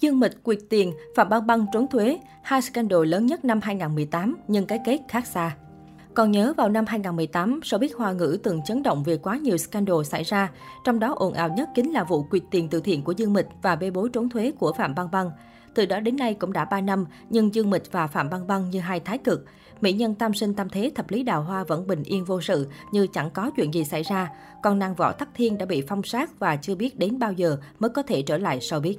Dương Mịch quyệt tiền, Phạm Băng Băng trốn thuế, hai scandal lớn nhất năm 2018 nhưng cái kết khác xa. Còn nhớ vào năm 2018, showbiz hoa ngữ từng chấn động về quá nhiều scandal xảy ra, trong đó ồn ào nhất chính là vụ quyệt tiền từ thiện của Dương Mịch và bê bối trốn thuế của Phạm Băng Băng. Từ đó đến nay cũng đã 3 năm, nhưng Dương Mịch và Phạm Băng Băng như hai thái cực. Mỹ nhân tam sinh tam thế thập lý đào hoa vẫn bình yên vô sự, như chẳng có chuyện gì xảy ra. Còn nàng võ tắc thiên đã bị phong sát và chưa biết đến bao giờ mới có thể trở lại showbiz.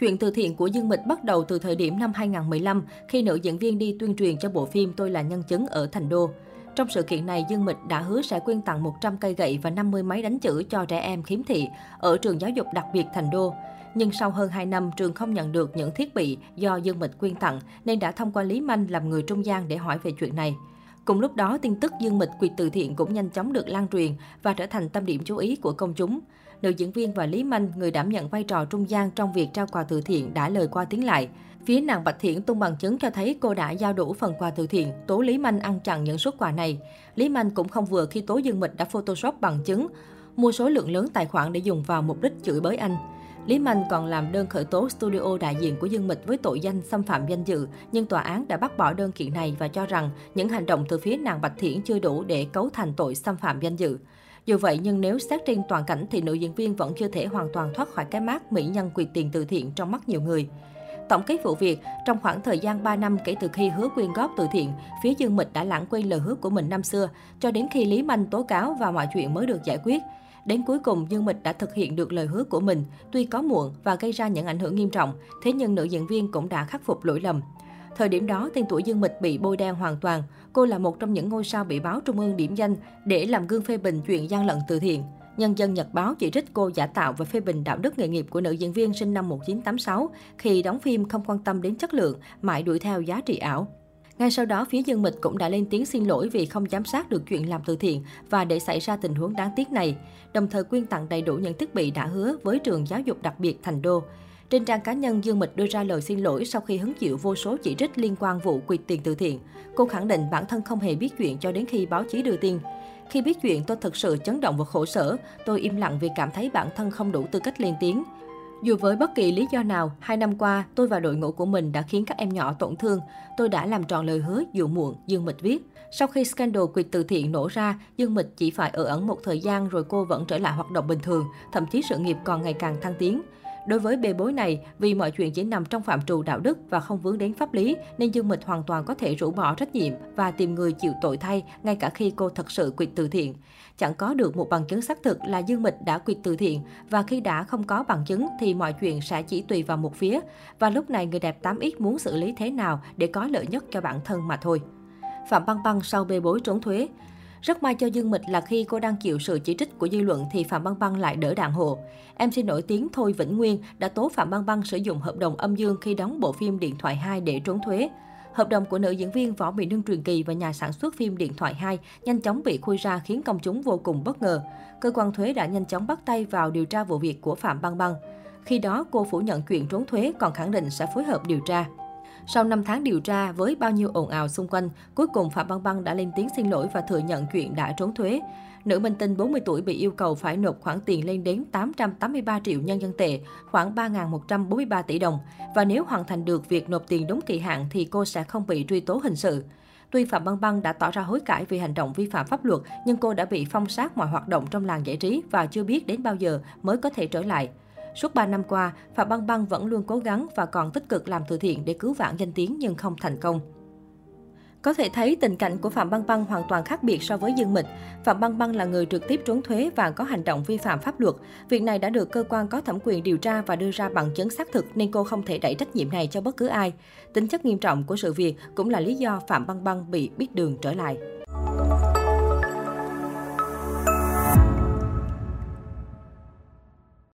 Chuyện từ thiện của Dương Mịch bắt đầu từ thời điểm năm 2015 khi nữ diễn viên đi tuyên truyền cho bộ phim Tôi là nhân chứng ở Thành Đô. Trong sự kiện này, Dương Mịch đã hứa sẽ quyên tặng 100 cây gậy và 50 máy đánh chữ cho trẻ em khiếm thị ở trường giáo dục đặc biệt Thành Đô. Nhưng sau hơn 2 năm, trường không nhận được những thiết bị do Dương Mịch quyên tặng nên đã thông qua Lý Manh làm người trung gian để hỏi về chuyện này. Cùng lúc đó, tin tức Dương Mịch quyệt từ thiện cũng nhanh chóng được lan truyền và trở thành tâm điểm chú ý của công chúng. Nữ diễn viên và Lý Manh, người đảm nhận vai trò trung gian trong việc trao quà từ thiện đã lời qua tiếng lại. Phía nàng Bạch Thiển tung bằng chứng cho thấy cô đã giao đủ phần quà từ thiện, tố Lý Manh ăn chặn những suất quà này. Lý Manh cũng không vừa khi tố Dương Mịch đã photoshop bằng chứng, mua số lượng lớn tài khoản để dùng vào mục đích chửi bới anh. Lý Manh còn làm đơn khởi tố studio đại diện của Dương Mịch với tội danh xâm phạm danh dự, nhưng tòa án đã bác bỏ đơn kiện này và cho rằng những hành động từ phía nàng Bạch Thiển chưa đủ để cấu thành tội xâm phạm danh dự. Dù vậy, nhưng nếu xét trên toàn cảnh thì nữ diễn viên vẫn chưa thể hoàn toàn thoát khỏi cái mát mỹ nhân quyệt tiền từ thiện trong mắt nhiều người. Tổng kết vụ việc, trong khoảng thời gian 3 năm kể từ khi hứa quyên góp từ thiện, phía Dương Mịch đã lãng quên lời hứa của mình năm xưa, cho đến khi Lý Manh tố cáo và mọi chuyện mới được giải quyết. Đến cuối cùng, Dương Mịch đã thực hiện được lời hứa của mình, tuy có muộn và gây ra những ảnh hưởng nghiêm trọng, thế nhưng nữ diễn viên cũng đã khắc phục lỗi lầm. Thời điểm đó, tên tuổi Dương Mịch bị bôi đen hoàn toàn. Cô là một trong những ngôi sao bị báo Trung ương điểm danh để làm gương phê bình chuyện gian lận từ thiện. Nhân dân Nhật báo chỉ trích cô giả tạo và phê bình đạo đức nghề nghiệp của nữ diễn viên sinh năm 1986 khi đóng phim không quan tâm đến chất lượng, mãi đuổi theo giá trị ảo. Ngay sau đó, phía Dương Mịch cũng đã lên tiếng xin lỗi vì không giám sát được chuyện làm từ thiện và để xảy ra tình huống đáng tiếc này, đồng thời quyên tặng đầy đủ những thiết bị đã hứa với trường giáo dục đặc biệt Thành Đô. Trên trang cá nhân, Dương Mịch đưa ra lời xin lỗi sau khi hứng chịu vô số chỉ trích liên quan vụ quyệt tiền từ thiện. Cô khẳng định bản thân không hề biết chuyện cho đến khi báo chí đưa tin. Khi biết chuyện, tôi thực sự chấn động và khổ sở. Tôi im lặng vì cảm thấy bản thân không đủ tư cách lên tiếng. Dù với bất kỳ lý do nào, hai năm qua, tôi và đội ngũ của mình đã khiến các em nhỏ tổn thương. Tôi đã làm tròn lời hứa dù muộn, Dương Mịch viết. Sau khi scandal quyệt từ thiện nổ ra, Dương Mịch chỉ phải ở ẩn một thời gian rồi cô vẫn trở lại hoạt động bình thường, thậm chí sự nghiệp còn ngày càng thăng tiến. Đối với bê bối này, vì mọi chuyện chỉ nằm trong phạm trù đạo đức và không vướng đến pháp lý, nên Dương Mịch hoàn toàn có thể rũ bỏ trách nhiệm và tìm người chịu tội thay ngay cả khi cô thật sự quyệt từ thiện. Chẳng có được một bằng chứng xác thực là Dương Mịch đã quyệt từ thiện và khi đã không có bằng chứng thì mọi chuyện sẽ chỉ tùy vào một phía. Và lúc này người đẹp 8X muốn xử lý thế nào để có lợi nhất cho bản thân mà thôi. Phạm Băng Băng sau bê bối trốn thuế. Rất may cho Dương Mịch là khi cô đang chịu sự chỉ trích của dư luận thì Phạm Băng Băng lại đỡ đạn hộ. MC nổi tiếng Thôi Vĩnh Nguyên đã tố Phạm Băng Băng sử dụng hợp đồng âm dương khi đóng bộ phim Điện thoại 2 để trốn thuế. Hợp đồng của nữ diễn viên Võ Mỹ Nương Truyền Kỳ và nhà sản xuất phim Điện thoại 2 nhanh chóng bị khui ra khiến công chúng vô cùng bất ngờ. Cơ quan thuế đã nhanh chóng bắt tay vào điều tra vụ việc của Phạm Băng Băng. Khi đó, cô phủ nhận chuyện trốn thuế còn khẳng định sẽ phối hợp điều tra. Sau 5 tháng điều tra với bao nhiêu ồn ào xung quanh, cuối cùng Phạm Băng Băng đã lên tiếng xin lỗi và thừa nhận chuyện đã trốn thuế. Nữ minh tinh 40 tuổi bị yêu cầu phải nộp khoản tiền lên đến 883 triệu nhân dân tệ, khoảng 3.143 tỷ đồng. Và nếu hoàn thành được việc nộp tiền đúng kỳ hạn thì cô sẽ không bị truy tố hình sự. Tuy Phạm Băng Băng đã tỏ ra hối cải vì hành động vi phạm pháp luật, nhưng cô đã bị phong sát mọi hoạt động trong làng giải trí và chưa biết đến bao giờ mới có thể trở lại. Suốt 3 năm qua, Phạm Băng Băng vẫn luôn cố gắng và còn tích cực làm từ thiện để cứu vãn danh tiếng nhưng không thành công. Có thể thấy tình cảnh của Phạm Băng Băng hoàn toàn khác biệt so với Dương Mịch. Phạm Băng Băng là người trực tiếp trốn thuế và có hành động vi phạm pháp luật. Việc này đã được cơ quan có thẩm quyền điều tra và đưa ra bằng chứng xác thực nên cô không thể đẩy trách nhiệm này cho bất cứ ai. Tính chất nghiêm trọng của sự việc cũng là lý do Phạm Băng Băng bị biết đường trở lại.